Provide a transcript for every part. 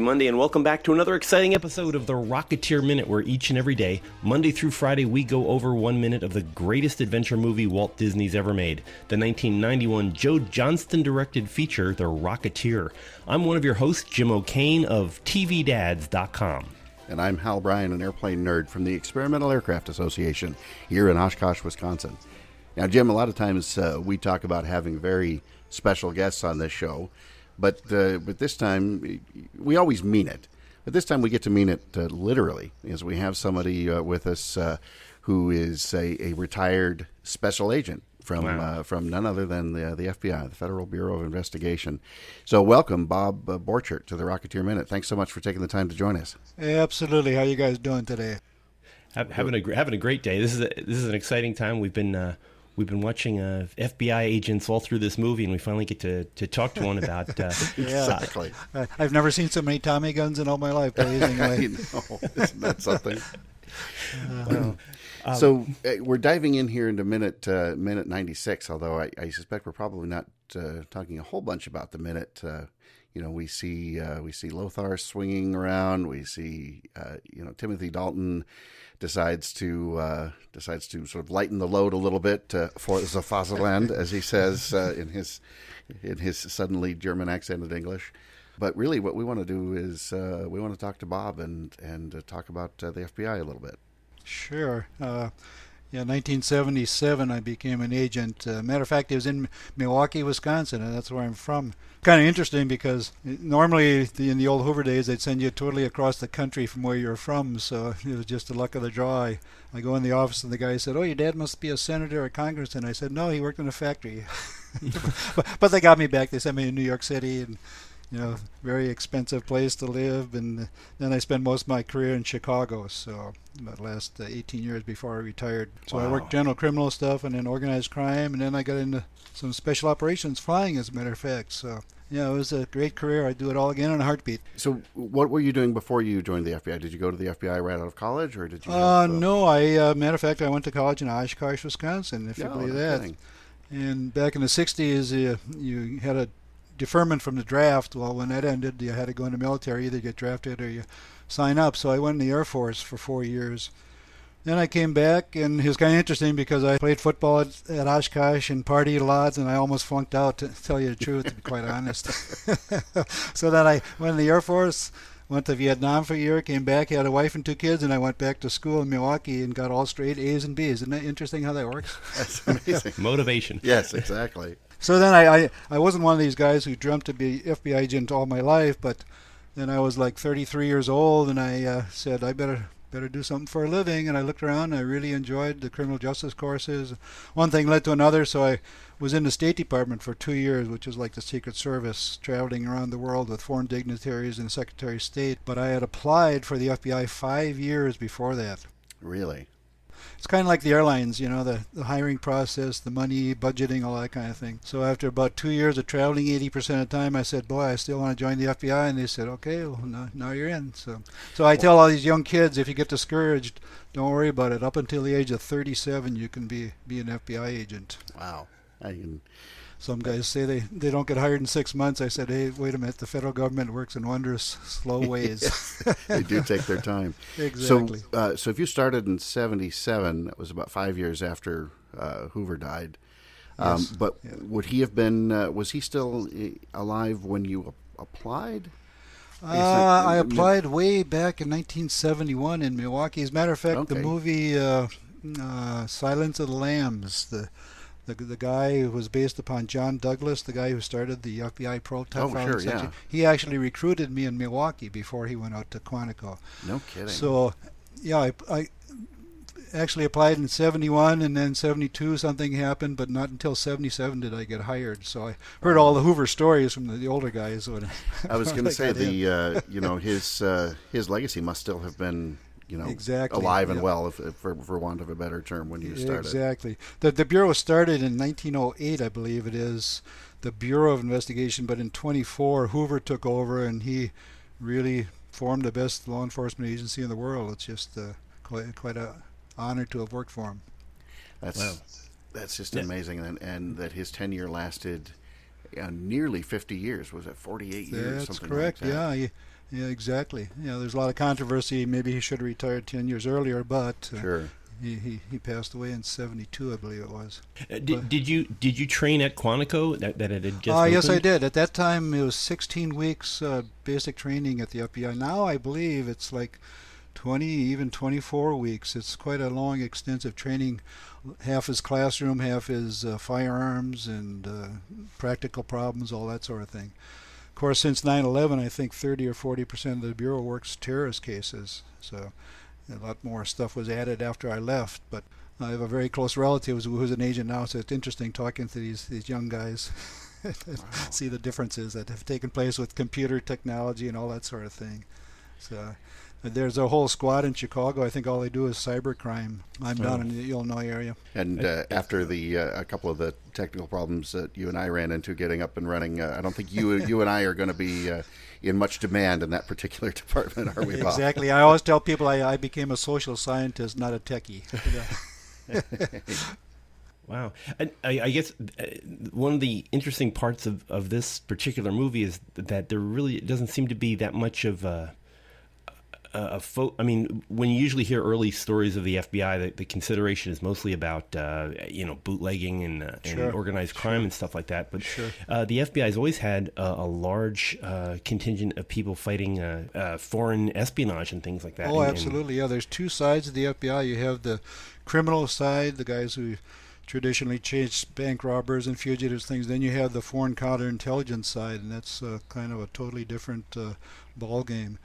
Monday and welcome back to another exciting episode of the Rocketeer Minute, where each and every day, Monday through Friday, we go over one minute of the greatest adventure movie Walt Disney's ever made the 1991 Joe Johnston directed feature, The Rocketeer. I'm one of your hosts, Jim O'Kane of TVDads.com. And I'm Hal Bryan, an airplane nerd from the Experimental Aircraft Association here in Oshkosh, Wisconsin. Now, Jim, a lot of times uh, we talk about having very special guests on this show. But uh, but this time we always mean it. But this time we get to mean it uh, literally, because we have somebody uh, with us uh, who is a, a, retired special agent from wow. Uh, from none other than the the FBI, the Federal Bureau of Investigation. So welcome, Bob uh, Borchert, to the Rocketeer Minute. Thanks so much for taking the time to join us. Absolutely. How are you guys doing today? Having a having a great day. This is a, this is an exciting time. We've been uh, we've been watching uh, FBI agents all through this movie, and we finally get to, to talk to one about. Uh, yeah. Exactly. I've never seen so many Tommy guns in all my life. Blazing I know. Isn't that something? Uh, well, um, so uh, we're diving in here into minute uh, minute ninety six. Although I, I, suspect we're probably not uh, talking a whole bunch about the minute. you know, we see we see Lothar swinging around. We see you know Timothy Dalton decides to uh, decides to sort of lighten the load a little bit uh, for the Fatherland, as he says uh, in his in his suddenly German accented English. But really, what we want to do is uh, we want to talk to Bob and and uh, talk about uh, the FBI a little bit. Sure. Yeah, 1977, I became an agent. Uh, matter of fact, it was in Milwaukee, Wisconsin, and that's where I'm from. Kind of interesting because normally in the old Hoover days, they'd send you totally across the country from where you're from. So it was just the luck of the draw. I, I go in the office, and the guy said, "Oh, your dad must be a senator or congressman." I said, "No, he worked in a factory." but, but they got me back. They sent me to New York City, and you know, very expensive place to live. And then I spent most of my career in Chicago, so about last uh, 18 years before I retired. So wow. I worked general criminal stuff and then organized crime, and then I got into some special operations flying, as a matter of fact. So yeah, it was a great career. I'd do it all again in a heartbeat. So, what were you doing before you joined the FBI? Did you go to the FBI right out of college, or did you? Uh, have, uh, no. I, uh, matter of fact, I went to college in Oshkosh, Wisconsin. If you believe that. Kidding. And back in the '60s, uh, you had a deferment from the draft. Well, when that ended, you had to go in the military, either get drafted or you sign up. So I went in the Air Force for four years. Then I came back, and it was kind of interesting because I played football at, at Oshkosh and partied a lot, and I almost flunked out, to tell you the truth, to be quite honest. so then I went in the Air Force, went to Vietnam for a year, came back, had a wife and two kids, and I went back to school in Milwaukee and got all straight A's and B's. Isn't that interesting how that works? That's amazing. Motivation. Yes, exactly. So then I, I, I wasn't one of these guys who dreamt to be FBI agent all my life, but then I was like 33 years old, and I uh, said I better better do something for a living. And I looked around. I really enjoyed the criminal justice courses. One thing led to another, so I was in the State Department for two years, which is like the Secret Service, traveling around the world with foreign dignitaries and Secretary of State. But I had applied for the FBI five years before that. Really? It's kind of like the airlines, you know, the, the hiring process, the money, budgeting, all that kind of thing. So after about two years of traveling 80% of the time, I said, boy, I still want to join the FBI. And they said, okay, well, now, now you're in. So, so I tell all these young kids, if you get discouraged, don't worry about it. Up until the age of 37, you can be, be an FBI agent. Wow. I can some guys say they, they don't get hired in six months. I said, hey, wait a minute. The federal government works in wondrous slow ways. they do take their time. exactly. So, uh, so if you started in 77, that was about five years after uh, Hoover died. Um, yes. But yeah. would he have been, uh, was he still uh, alive when you applied? Uh, I applied way back in 1971 in Milwaukee. As a matter of fact, okay. the movie uh, uh, Silence of the Lambs, the the the guy who was based upon John Douglas, the guy who started the FBI Proton. Oh, sure, yeah. He actually recruited me in Milwaukee before he went out to Quantico. No kidding. So, yeah, I, I actually applied in 71 and then 72 something happened but not until 77 did i get hired so i heard all the hoover stories from the, the older guys when i was going to say the uh, you know his uh, his legacy must still have been you know exactly alive and well, if, if, for for want of a better term, when you started. Exactly. The the bureau started in 1908, I believe it is, the Bureau of Investigation. But in 24, Hoover took over, and he really formed the best law enforcement agency in the world. It's just uh, quite quite a honor to have worked for him. That's that's just yeah. amazing, and and that his tenure lasted uh, nearly 50 years. Was it 48 years? That's correct. Like that. Yeah. Yeah, exactly. Yeah, there's a lot of controversy. Maybe he should have retired 10 years earlier, but uh, sure. He, he, he passed away in 72, I believe it was. Uh, did, did you did you train at Quantico that, that it had just uh, Yes, I did. At that time, it was 16 weeks uh, basic training at the FBI. Now I believe it's like 20, even 24 weeks. It's quite a long, extensive training. Half is classroom, half is uh, firearms and uh, practical problems, all that sort of thing. Course, since 9/11, I think 30 or 40 percent of the bureau works terrorist cases. So a lot more stuff was added after I left, but I have a very close relative who's an agent now, so it's interesting talking to these these young guys. wow. See the differences that have taken place with computer technology and all that sort of thing. So there's a whole squad in Chicago. I think all they do is cybercrime. I'm oh. down in the Illinois area. And uh, after the uh, a couple of the technical problems that you and I ran into getting up and running, uh, I don't think you you and I are going to be uh, in much demand in that particular department, are we? Bob? Exactly. I always tell people I, I became a social scientist, not a techie. Wow. And I, I, guess uh, one of the interesting parts of, of this particular movie is that there really doesn't seem to be that much of a, a fo- I mean, when you usually hear early stories of the FBI, the, the consideration is mostly about uh, you know bootlegging and, uh, sure. and organized crime sure. and stuff like that. But sure. uh, the FBI has always had a, a large uh, contingent of people fighting uh, uh, foreign espionage and things like that. Oh, and, absolutely. yeah, there's two sides of the FBI. You have the criminal side, the guys who traditionally chase bank robbers and fugitives things. Then you have the foreign counterintelligence side, and that's kind of a totally different ball game.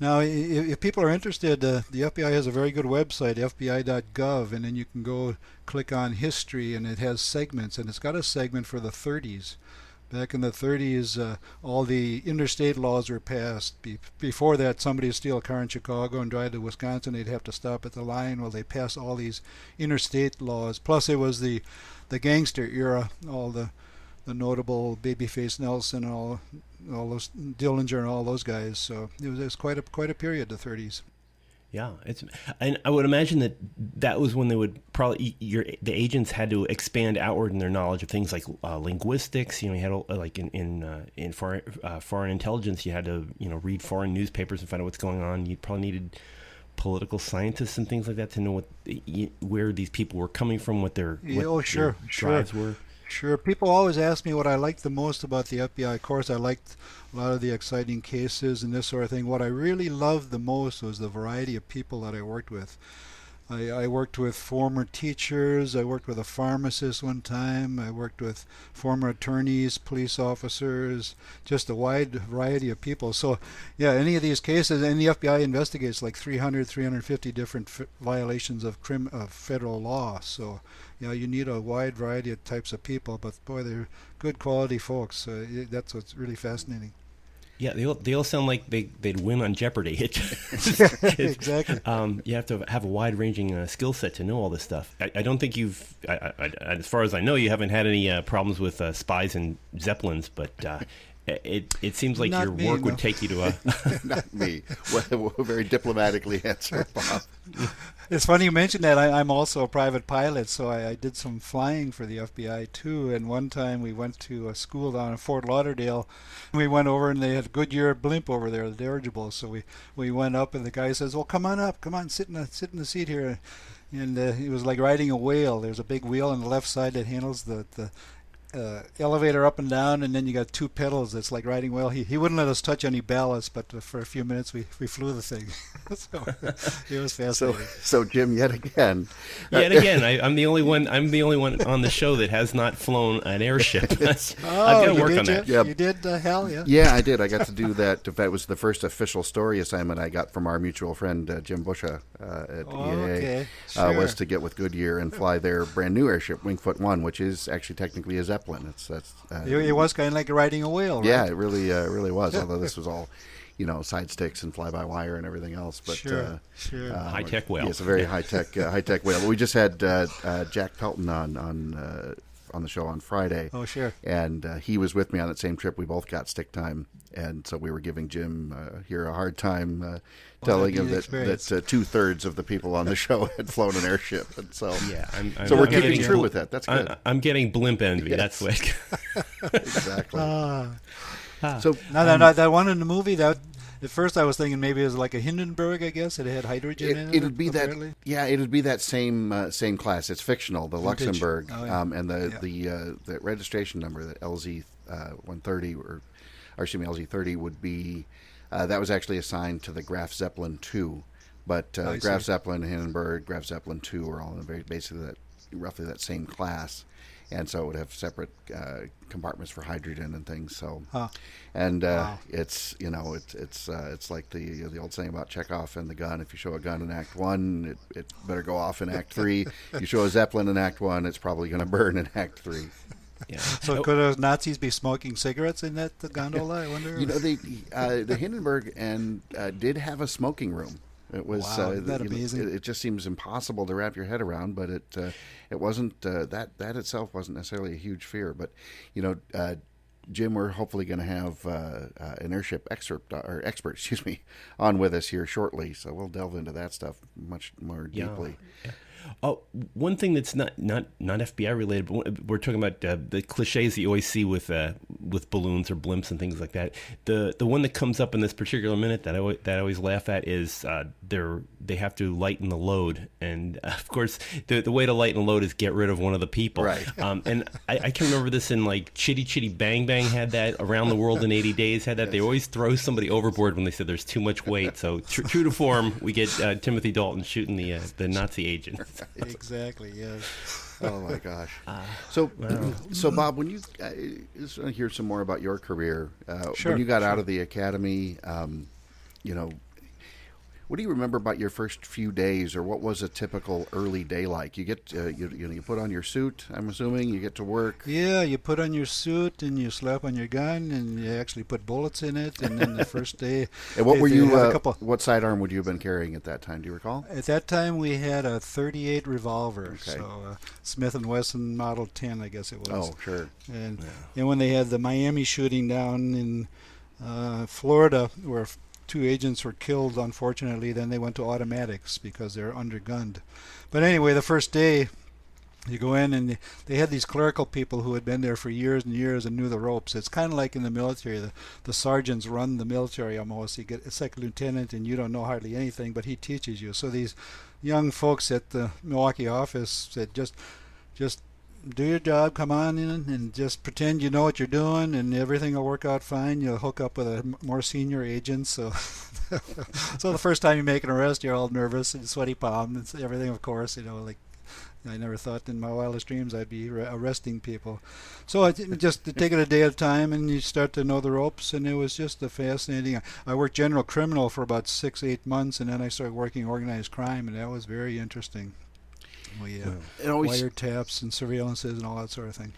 Now, if people are interested, uh, the FBI has a very good website, FBI.gov, and then you can go click on history, and it has segments, and it's got a segment for the 30s. Back in the 30s, uh, all the interstate laws were passed. Be- before that, somebody would steal a car in Chicago and drive to Wisconsin. They'd have to stop at the line. Well, they passed all these interstate laws. Plus, it was the the gangster era. All the the notable Babyface Nelson, and all all those Dillinger and all those guys. So it was, it was quite a quite a period, the 30s. Yeah, it's and I would imagine that that was when they would probably your the agents had to expand outward in their knowledge of things like uh, linguistics. You know, you had like in in uh, in foreign uh, foreign intelligence, you had to you know read foreign newspapers and find out what's going on. You probably needed political scientists and things like that to know what where these people were coming from, what their what oh sure their drives were. Sure. People always ask me what I liked the most about the FBI. Course, I liked a lot of the exciting cases and this sort of thing. What I really loved the most was the variety of people that I worked with. I, I, worked with former teachers. I worked with a pharmacist one time. I worked with former attorneys, police officers, just a wide variety of people. So, yeah, any of these cases, and the FBI investigates like 300, 350 different violations of, crim- of federal law. So, you know, you need a wide variety of types of people, but boy, they're good quality folks. Uh, that's what's really fascinating. Yeah, they all, they all sound like they they'd win on Jeopardy. exactly. Um, you have to have a wide ranging uh, skill set to know all this stuff. I, I don't think you've, I, I, as far as I know, you haven't had any uh, problems with uh, spies and zeppelins, but uh, it it seems like Not your me, work no. would take you to a. Not me. Well, very diplomatically answer, Bob. It's funny you mentioned that. I, am also a private pilot, so I, I, did some flying for the FBI too. And one time we went to a school down in Fort Lauderdale. We went over and they had a Goodyear blimp over there, the dirigible. So we, we went up and the guy says, "Well, come on up, come on, sit in the sit in the seat here." And uh, it was like riding a whale. There's a big wheel on the left side that handles the, the uh, elevator up and down, and then you got two pedals. It's like riding well. He he wouldn't let us touch any ballast, but for a few minutes we, we flew the thing. so it was fascinating. So, so Jim, yet again, yet again, I, am the only one. I'm the only one on the show that has not flown an airship. oh, I've got to work did, on that. Yeah. You did, uh, Hal? Yeah. Yeah, I did. I got to do that. That was the first official story assignment I got from our mutual friend uh, Jim Busha uh, at oh, EAA. Okay. Uh, Sure. was to get with Goodyear and fly their brand new airship, Wingfoot One, which is actually technically a Zeppelin. It's that's uh, it, it was kind of like riding a whale. Right? Yeah, it really, uh, really was. Although this was all, you know, side sticks and fly by wire and everything else. But Sure, uh, sure. uh, High-tech whale. Yes, a very high tech, uh, high tech whale. We just had uh, uh, Jack Pelton on on uh, on the show on Friday. Oh, sure. And uh, he was with me on that same trip. We both got stick time, and so we were giving Jim uh, here a hard time, uh, telling him that, that uh, two thirds of the people on the show had flown an airship, and so yeah, I'm, I'm so we're keeping true with that. That's good. I, am getting blimp envy. Yes. That's what. exactly. Ah. So now that, um, that one in the movie that at first, I was thinking maybe it was like a Hindenburg. I guess it had hydrogen it, in it. It'd be apparently. that. Yeah, it'd be that same uh, same class. It's fictional. The Vintage. Luxembourg oh, yeah. um, and the yeah. the uh, the registration number, the LZ uh, 130 or, or excuse me, LZ 30 would be. Uh, that was actually assigned to the Graf Zeppelin 2, but uh, Graf see. Zeppelin, Hindenburg, Graf Zeppelin 2 are all in very basically that roughly that same class and so it would have separate uh, compartments for hydrogen and things. So, huh. and uh, wow. it's you know it's it's uh, it's like the the old saying about Chekhov and the gun. If you show a gun in Act One, it, it better go off in Act Three. you show a zeppelin in Act One, it's probably going to burn in Act Three. Yeah. So could those Nazis be smoking cigarettes in that gondola? I wonder. You know, they, uh, the Hindenburg and uh, did have a smoking room. It was wow, uh, that amazing. Know, it, it, just seems impossible to wrap your head around, but it uh, it wasn't uh, that that itself wasn't necessarily a huge fear. But you know, uh, Jim, we're hopefully going to have uh, uh, an airship expert or expert, excuse me, on with us here shortly. So we'll delve into that stuff much more deeply. Yeah. Oh, one thing that's not not not FBI related, but we're talking about uh, the cliches that you always see with uh, with balloons or blimps and things like that. The the one that comes up in this particular minute that I that I always laugh at is uh, they're they have to lighten the load, and of course the the way to lighten the load is get rid of one of the people. Right. Um, and I, I, can remember this in like Chitty Chitty Bang Bang had that around the world in 80 days had that. Yes. They always throw somebody overboard when they said there's too much weight. So tr- true to form, we get uh, Timothy Dalton shooting the uh, the Nazi agent. exactly. Yes. Oh my gosh. Uh, so, wow. so Bob, when you uh, just want to hear some more about your career. Uh, sure, when you got sure. out of the academy, um, you know, what do you remember about your first few days, or what was a typical early day like? You get uh, you, you know you put on your suit. I'm assuming you get to work. Yeah, you put on your suit and you slap on your gun and you actually put bullets in it. And then the first day. and what were you? Uh, what sidearm would you have been carrying at that time? Do you recall? At that time, we had a 38 revolver, okay. so uh, Smith and Wesson Model 10, I guess it was. Oh, sure. And yeah. and when they had the Miami shooting down in uh, Florida, where two agents were killed, unfortunately. Then they went to automatics because they're undergunned. But anyway, the first day, you go in and they had these clerical people who had been there for years and years and knew the ropes. It's kind of like in the military. The, the sergeants run the military almost. You get a second lieutenant and you don't know hardly anything, but he teaches you. So these young folks at the Milwaukee office said, just, just do your job, come on in and just pretend you know what you're doing and everything will work out fine. You'll hook up with a more senior agent. So so the first time you make an arrest, you're all nervous and sweaty palms. And everything, of course, you know, like I never thought in my wildest dreams I'd be arresting people. So I just take it a day at a time, and you start to know the ropes. And it was just a fascinating. I worked general criminal for about six, eight months, and then I started working organized crime, and that was very interesting. We uh, it always, wiretaps and surveillances and all that sort of thing.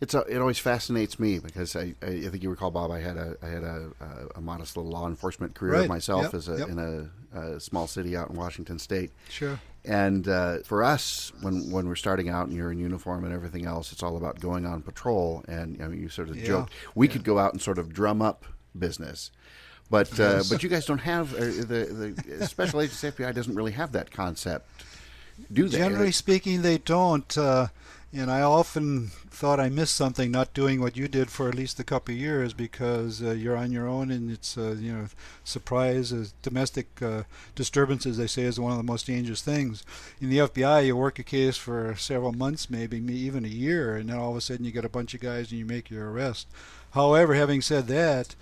It's a, it always fascinates me because I, I, I think you recall Bob I had a I had a, a, a modest little law enforcement career right. myself yep. as a, yep. in a, a, small city out in Washington State. Sure. And uh, for us, when when we're starting out and you're in uniform and everything else, it's all about going on patrol. And you, know, you sort of yeah. joke we yeah. could go out and sort of drum up business. But uh, but you guys don't have uh, the the special agents FBI doesn't really have that concept do? Generally speaking, they don't. Uh, and I often thought I missed something not doing what you did for at least a couple of years because uh, you're on your own and it's uh, you know surprise uh, domestic uh, disturbances they say is one of the most dangerous things. In the FBI, you work a case for several months, maybe even a year, and then all of a sudden you get a bunch of guys and you make your arrest. However, having said that,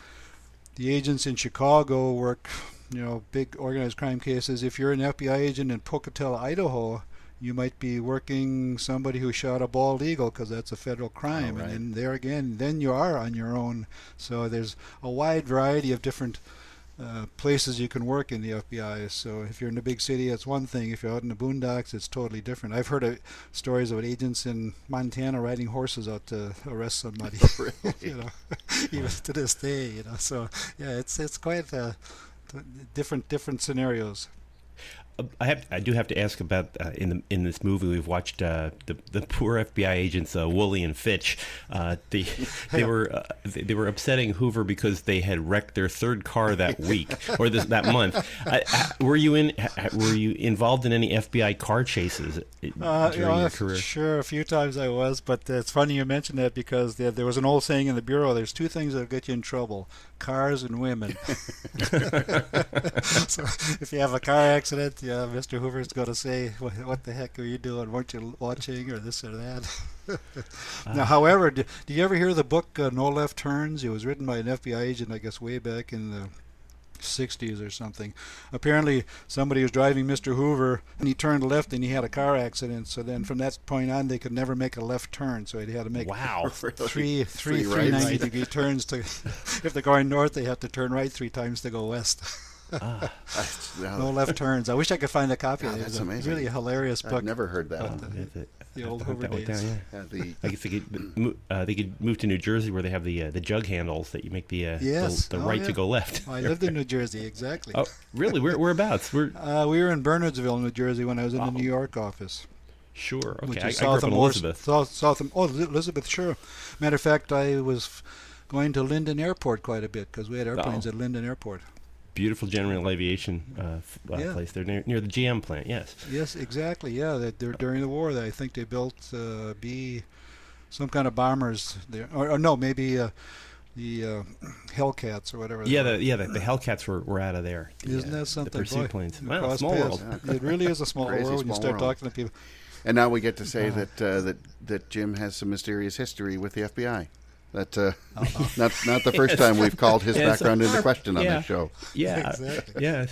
the agents in Chicago work you know, big organized crime cases. If you're an FBI agent in Pocatello, Idaho, you might be working somebody who shot a bald eagle because that's a federal crime. right. And then there again, then you are on your own. So there's a wide variety of different uh, places you can work in the FBI. So if you're in a big city, it's one thing. If you're out in the boondocks, it's totally different. I've heard of stories of agents in Montana riding horses out to arrest somebody. you know, even to this day. You know, so yeah, it's it's quite. Uh, different different scenarios. I have I do have to ask about uh, in the in this movie we've watched uh, the the poor FBI agents uh, Woolley and Fitch. Uh, they they were uh, they were upsetting Hoover because they had wrecked their third car that week or this that month. were you in were you involved in any FBI car chases during your career? Sure, a few times I was, but it's funny you mentioned that because there, there was an old saying in the bureau: "There's two things that'll get you in trouble: cars and women." so if you have a car accident, yeah, Mr. Hoover's going to say, what, "What the heck are you doing? weren't you watching or this or that?" now, however, do, do, you ever hear the book uh, No Left Turns? It was written by an FBI agent, I guess, way back in the 60s or something. Apparently, somebody was driving Mr. Hoover and he turned left and he had a car accident. So then from that point on, they could never make a left turn. So he had to make wow. three, three, three 390 degree turns to, if they're going north, they have to turn right three times to go west. ah, no left turns. I wish I could find a copy. of That's amazing. Really hilarious book. I've never heard that. The, the old Hoover days. Down, yeah. yeah the, I guess they could, uh, they could move to New Jersey where they have the uh, the jug handles that you make the uh, yes. the, the oh, right yeah. to go left. I lived in New Jersey, exactly. Oh, really? Where, whereabouts? We're uh, we were in Bernardsville, New Jersey, when I was in oh. the New York office. Sure. Okay. Which I, is I south of Elizabeth. South, south of, oh, Elizabeth. Sure. Matter of fact, I was going to Linden Airport quite a bit because we had airplanes at Linden Airport beautiful General Aviation uh, uh, yeah. place there near, near the GM plant. Yes. Yes, exactly. Yeah, that during the war, I think they built uh, B, some kind of bombers there, or, or no, maybe uh, the uh, Hellcats or whatever. Yeah, the, yeah, the, the, Hellcats were, were out of there. The, Isn't that something? The pursuit Boy, planes. Wow, small world. it really is a small world when you start world. talking to people. And now we get to say uh-huh. that uh, that that Jim has some mysterious history with the FBI. That uh, not not the first time we've called his yes, background into question on yeah, this show. Yeah, exactly. yeah.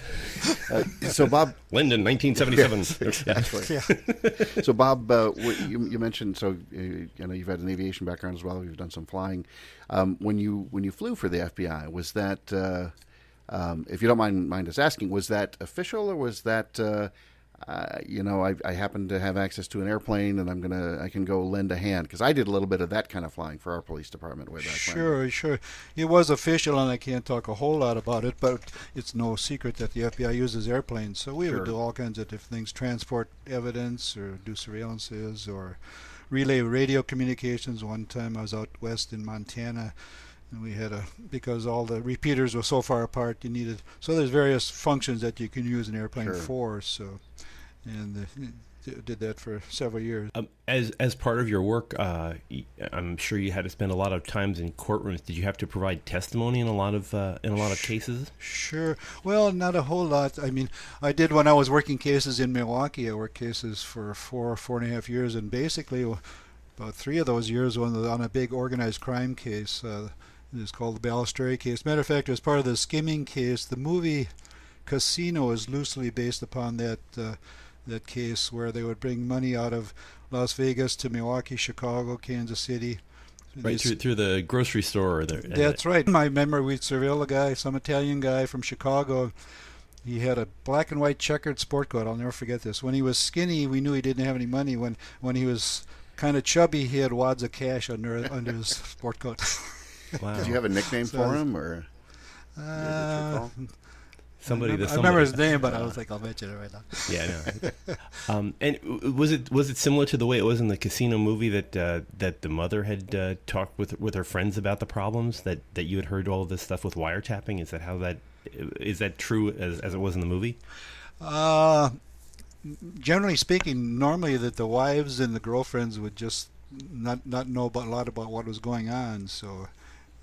Uh, so Bob Linden, 1977. exactly. Yeah. so Bob, uh, you, you, mentioned so uh, you know you've had an aviation background as well. You've done some flying. Um, when you when you flew for the FBI, was that uh, um, if you don't mind mind us asking, was that official or was that uh, you know, I, I, happen to have access to an airplane, and I'm gonna I can go lend a hand because I did a little bit of that kind of flying for our police department way back Sure, when. sure. It was official, and I can't talk a whole lot about it, but it's no secret that the FBI uses airplanes. So we sure. would do all kinds of different things: transport evidence, or do surveillances, or relay radio communications. One time I was out west in Montana and we had a because all the repeaters were so far apart you needed so there's various functions that you can use an airplane sure. for so and did that for several years. Um, as as part of your work, uh, I'm sure you had to spend a lot of times in courtrooms. Did you have to provide testimony in a lot of uh, in a lot of cases? Sure. Well, not a whole lot. I mean, I did when I was working cases in Milwaukee. I worked cases for four four and a half years, and basically about three of those years on, on a big organized crime case. Uh, it's called the Balistreri case. Matter of fact, as part of the skimming case, the movie Casino is loosely based upon that uh, that case where they would bring money out of Las Vegas to Milwaukee, Chicago, Kansas City. Right through, through the grocery store. Or the, that's right. I remember we'd surveil a guy, some Italian guy from Chicago. He had a black and white checkered sport coat. I'll never forget this. When he was skinny, we knew he didn't have any money. When when he was kind of chubby, he had wads of cash under under his sport coat. wow. Did you have a nickname so, for him, or? Uh, somebody. I remember, I remember his name, but I was like, I'll mention it right now. Yeah, no. um, and was it was it similar to the way it was in the casino movie that uh, that the mother had uh, talked with with her friends about the problems that that you had heard all of this stuff with wiretapping? Is that how that is that true as as it was in the movie? Uh, generally speaking, normally that the wives and the girlfriends would just not not know about, a lot about what was going on, so.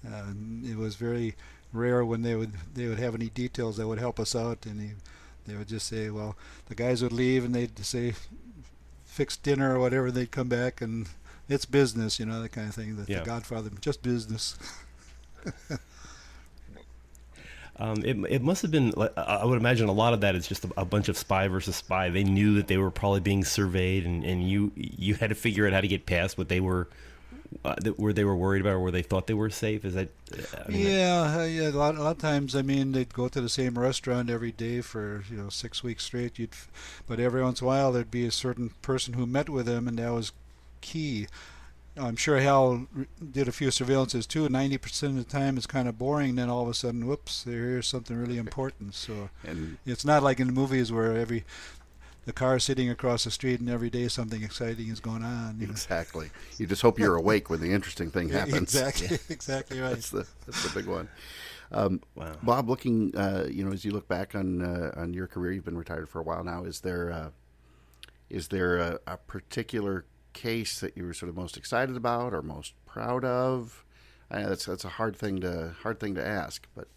Uh, it was very rare when they would they would have any details that would help us out, and he, they would just say, well, the guys would leave and they'd say, fix dinner or whatever. and They'd come back and it's business, you know, that kind of thing. The, yeah. the Godfather, just business. Um, it, it must have been. I would imagine a lot of that is just a, a, bunch of spy versus spy. They knew that they were probably being surveyed, and, and you you had to figure out how to get past what they were uh, that where they were worried about or where they thought they were safe? Is that? I mean, yeah, uh, yeah. A lot, a lot of times, I mean, they'd go to the same restaurant every day for you know six weeks straight. You'd, but every once in a while, there'd be a certain person who met with them, and that was key. I'm sure Hal did a few surveillances too. Ninety percent of the time it's kind of boring. Then all of a sudden, whoops, here's something really important. So and it's not like in the movies where every the car sitting across the street and every day something exciting is going on. You exactly. Know? You just hope you're awake when the interesting thing happens. exactly. exactly right. That's the that's the big one. Um, wow. Bob, looking, uh, you know, as you look back on uh, on your career, you've been retired for a while now. Is there uh, is there a, a particular case that you were sort of most excited about or most proud of? I that's that's a hard thing to hard thing to ask, but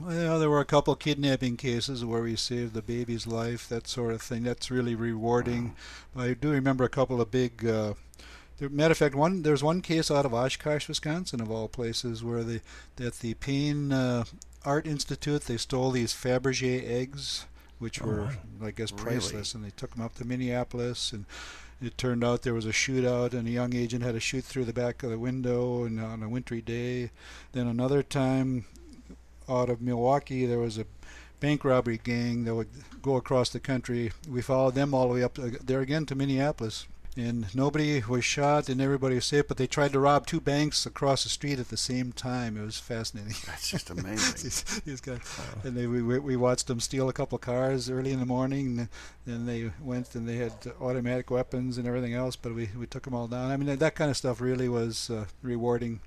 well, there were a couple kidnapping cases where we saved the baby's life, that sort of thing. That's really rewarding. I do remember a couple of big. Uh, matter of fact, one there's one case out of Oshkosh, Wisconsin, of all places, where the that the Paine uh, Art Institute they stole these Fabergé eggs, which oh, were I guess priceless, really? and they took them up to Minneapolis and it turned out there was a shootout, and a young agent had to shoot through the back of the window, and on a wintry day. Then another time, out of Milwaukee, there was a bank robbery gang that would go across the country. We followed them all the way up uh, there again to Minneapolis and nobody was shot and everybody was safe. But they tried to rob two banks across the street at the same time. It was fascinating. That's just amazing. these, these, guys, and they, we we watched them steal a couple of cars early in the morning. And then they went and they had automatic weapons and everything else. But we we took them all down. I mean that kind of stuff really was uh, rewarding.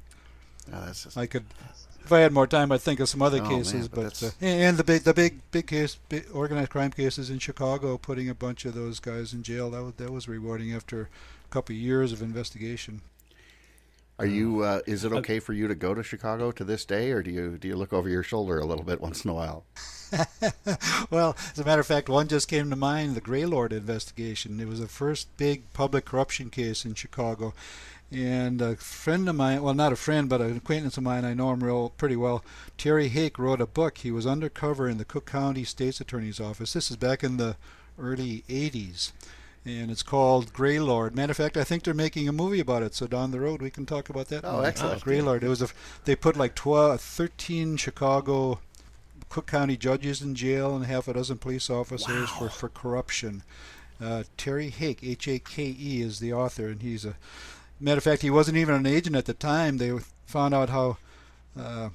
Just, I could if I had more time, I'd think of some other oh, cases. Man, but, but uh, and the big, the big, big case, big organized crime cases in Chicago, putting a bunch of those guys in jail. That was that was rewarding after a couple of years of investigation. Are you? Uh, is it okay for you to go to Chicago to this day, or do you do you look over your shoulder a little bit once in a while? well, as a matter of fact, one just came to mind: the Greylord investigation. It was the first big public corruption case in Chicago, and a friend of mine, well, not a friend, but an acquaintance of mine, I know him real pretty well. Terry Hake wrote a book. He was undercover in the Cook County State's Attorney's Office. This is back in the early 80s. And it's called Greylord. Matter of fact, I think they're making a movie about it. So down the road, we can talk about that. Oh, movie. excellent! Uh, Greylord. It was a. They put like 12, 13 Chicago Cook County judges in jail and half a dozen police officers wow. for for corruption. Uh, Terry Hake, H-A-K-E, is the author, and he's a Matter of fact, he wasn't even an agent at the time. They found out how uh,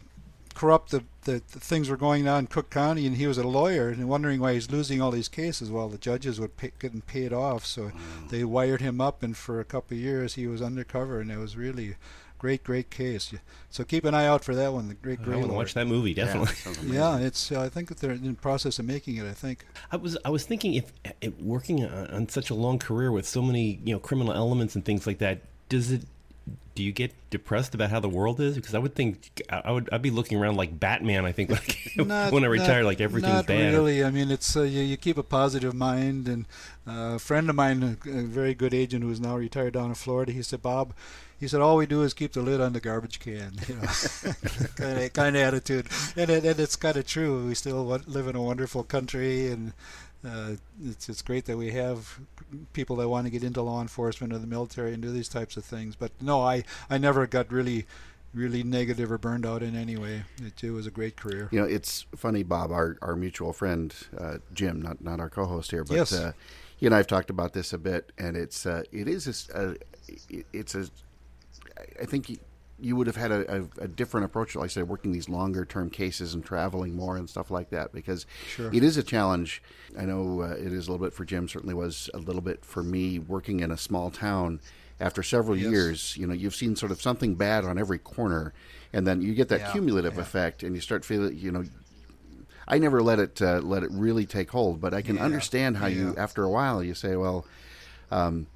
corrupt the, the, the, things were going on in Cook County, and he was a lawyer and wondering why he's losing all these cases. Well, the judges were pay, getting paid off, so mm. they wired him up, and for a couple of years he was undercover, and it was really great, great case. So keep an eye out for that one. The Great Great. I want to watch that movie definitely. Yeah, yeah it's. Uh, I think that they're in the process of making it. I think. I was I was thinking if, if working on, on, such a long career with so many you know criminal elements and things like that, does it do you get depressed about how the world is? Because I would think I would I'd be looking around like Batman. I think when, not, when I retire, not, like everything's not bad. Really, I mean, it's uh, you, you, keep a positive mind. And uh, a friend of mine, a, a very good agent who is now retired down in Florida, he said, Bob, he said all we do is keep the lid on the garbage can. You know, kind of kind of attitude, and it, and it's kind of true. We still live in a wonderful country, and uh, it's it's great that we have people that want to get into law enforcement or the military and do these types of things. But no, I I never got really really negative or burned out in any way. It, it was a great career. You know, it's funny, Bob, our our mutual friend uh, Jim, not not our co-host here, but yes. uh, he and I have talked about this a bit, and it's uh, it is a, it's a I think you would have had a, a, a, different approach, like I said, working these longer term cases and traveling more and stuff like that, because sure. it is a challenge. I know uh, it is a little bit for Jim, certainly was a little bit for me working in a small town. After several yes. years, you know, you've seen sort of something bad on every corner, and then you get that yeah, cumulative yeah. effect, and you start feeling, you know, I never let it uh, let it really take hold, but I can yeah, understand how you, after a while, you say, well, um,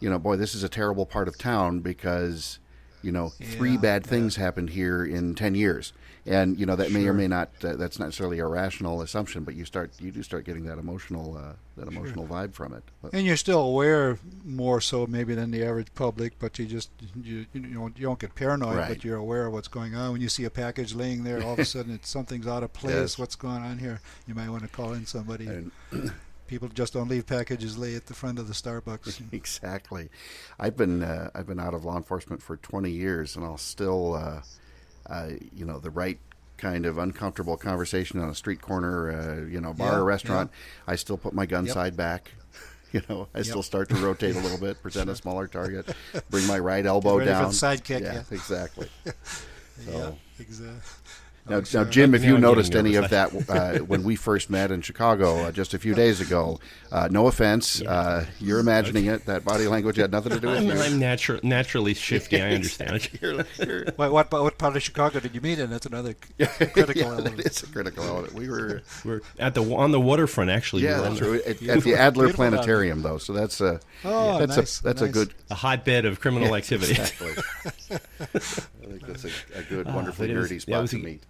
you know, boy, this is a terrible part of town because you know, yeah, three bad yeah. things happened here in 10 years. And, you know, that sure. may or may not, uh, that's not necessarily a rational assumption, but you start, you do start getting that emotional, uh, that emotional sure. vibe from it. But, and you're still aware more so maybe than the average public, but you just, you, you, don't, you don't get paranoid, right. but you're aware of what's going on. When you see a package laying there, all of a sudden it's, something's out of place. Yes. What's going on here? You might want to call in somebody. And, people just don't leave packages lay at the front of the Starbucks. exactly. I've been uh, I've been out of law enforcement for 20 years, and I'll still, uh, uh, you know, the right kind of uncomfortable conversation on a street corner, uh, you know, bar yeah, or restaurant. Yeah. I still put my gun yep. side back. You know, I yep. still start to rotate a little bit, present sure. a smaller target, bring my right elbow down. sidekick. Yeah, yeah. exactly. So. Yeah, exactly. Now, now, Jim, if you noticed any of that uh, when we first met in Chicago uh, just a few days ago, uh, no offense, yeah. Uh, you're imagining okay. it. That body language had nothing to do with I'm. I'm natu- naturally shifty. I understand. you're, you're... What, what, what, part of Chicago did you meet in? That's another critical yeah, element. It's a critical element. We were we're at the on the waterfront actually. Yeah, that's true. At, at, the Adler Planetarium, though, so that's a oh, that's nice, a that's nice. a good a hotbed of criminal yeah, activity. Exactly. I think that's a, a good, ah, wonderfully nerdy spot to meet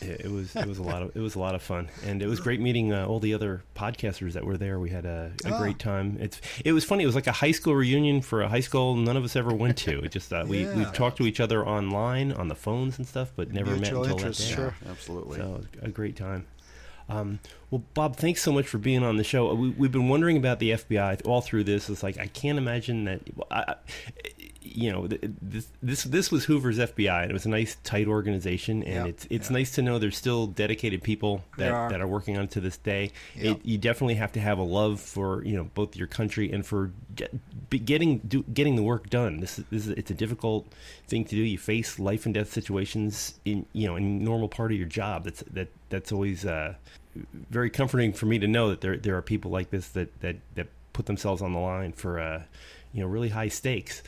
it was it was a lot of it was a lot of fun, and it was great meeting uh, all the other podcasters that were there. We had a, a oh. great time. It's it was funny. It was like a high school reunion for a high school none of us ever went to. It just uh, we yeah. we talked to each other online on the phones and stuff, but never Mutual met until interest, that day. Sure, absolutely. So a great time. Um, well, Bob, thanks so much for being on the show. We, have been wondering about the FBI all through this. It's like I can't imagine that. I, you know, this this this was Hoover's FBI, and it was a nice, tight organization, and yep. it's it's yep. nice to know there's still dedicated people that are. that are working on it to this day. Yep. It, you definitely have to have a love for you know both your country and for getting do, getting the work done. This is, this is it's a difficult thing to do. You face life and death situations in you know in normal part of your job. That's that that's always uh, very comforting for me to know that there there are people like this that that that put themselves on the line for uh, you know really high stakes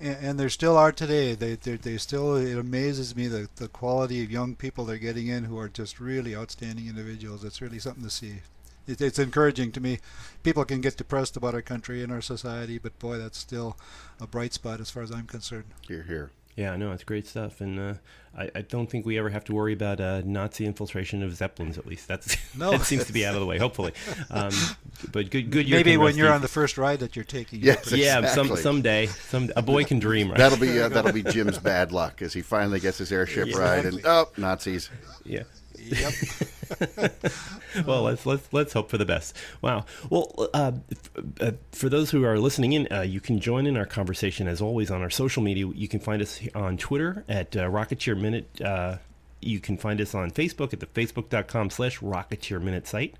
and, and there still are today. They, they, still it amazes me the the quality of young people they're getting in who are just really outstanding individuals. It's really something to see. It, it's encouraging to me. People can get depressed about our country and our society, but boy, that's still a bright spot as far as I'm concerned. Here, here. Yeah, no, it's great stuff, and uh, I, I, don't think we ever have to worry about uh, Nazi infiltration of zeppelins. At least that's no. that seems to be out of the way. Hopefully, um, but good, good. Maybe when you're on the first ride that you're taking. Yes, yeah. Some someday, some a boy can dream. Right? That'll be uh, that'll be Jim's bad luck as he finally gets his airship yeah, ride, exactly. and oh, Nazis. Yeah. Yep. well, let's let's let's hope for the best. Wow. Well, uh, uh, for those who are listening in, uh, you can join in our conversation as always on our social media. You can find us on Twitter at uh, Rocketeer Minute. Uh, you can find us on Facebook at the facebook.com slash Rocketeer Minute site.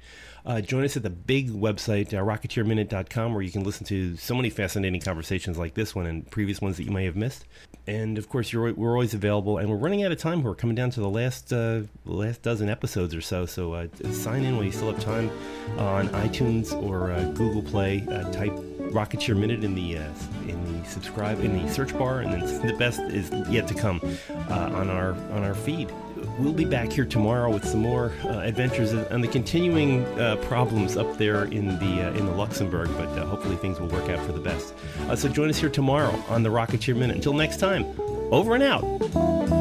Uh, join us at the big website, uh, rocketeerminute.com, where you can listen to so many fascinating conversations like this one and previous ones that you may have missed. And of course, we're always available. And we're running out of time. We're coming down to the last uh, last dozen episodes or so. So uh, sign in while you still have time on iTunes or uh, Google Play. Uh, type Rocketeer Minute in the in the subscribe in the search bar, and then the best is yet to come on our on our feed we'll be back here tomorrow with some more uh, adventures and the continuing uh, problems up there in the uh, in the Luxembourg. But uh, hopefully things will work out for the best. Uh, so join us here tomorrow on the Rocketeer Minute. Until next time, over and out.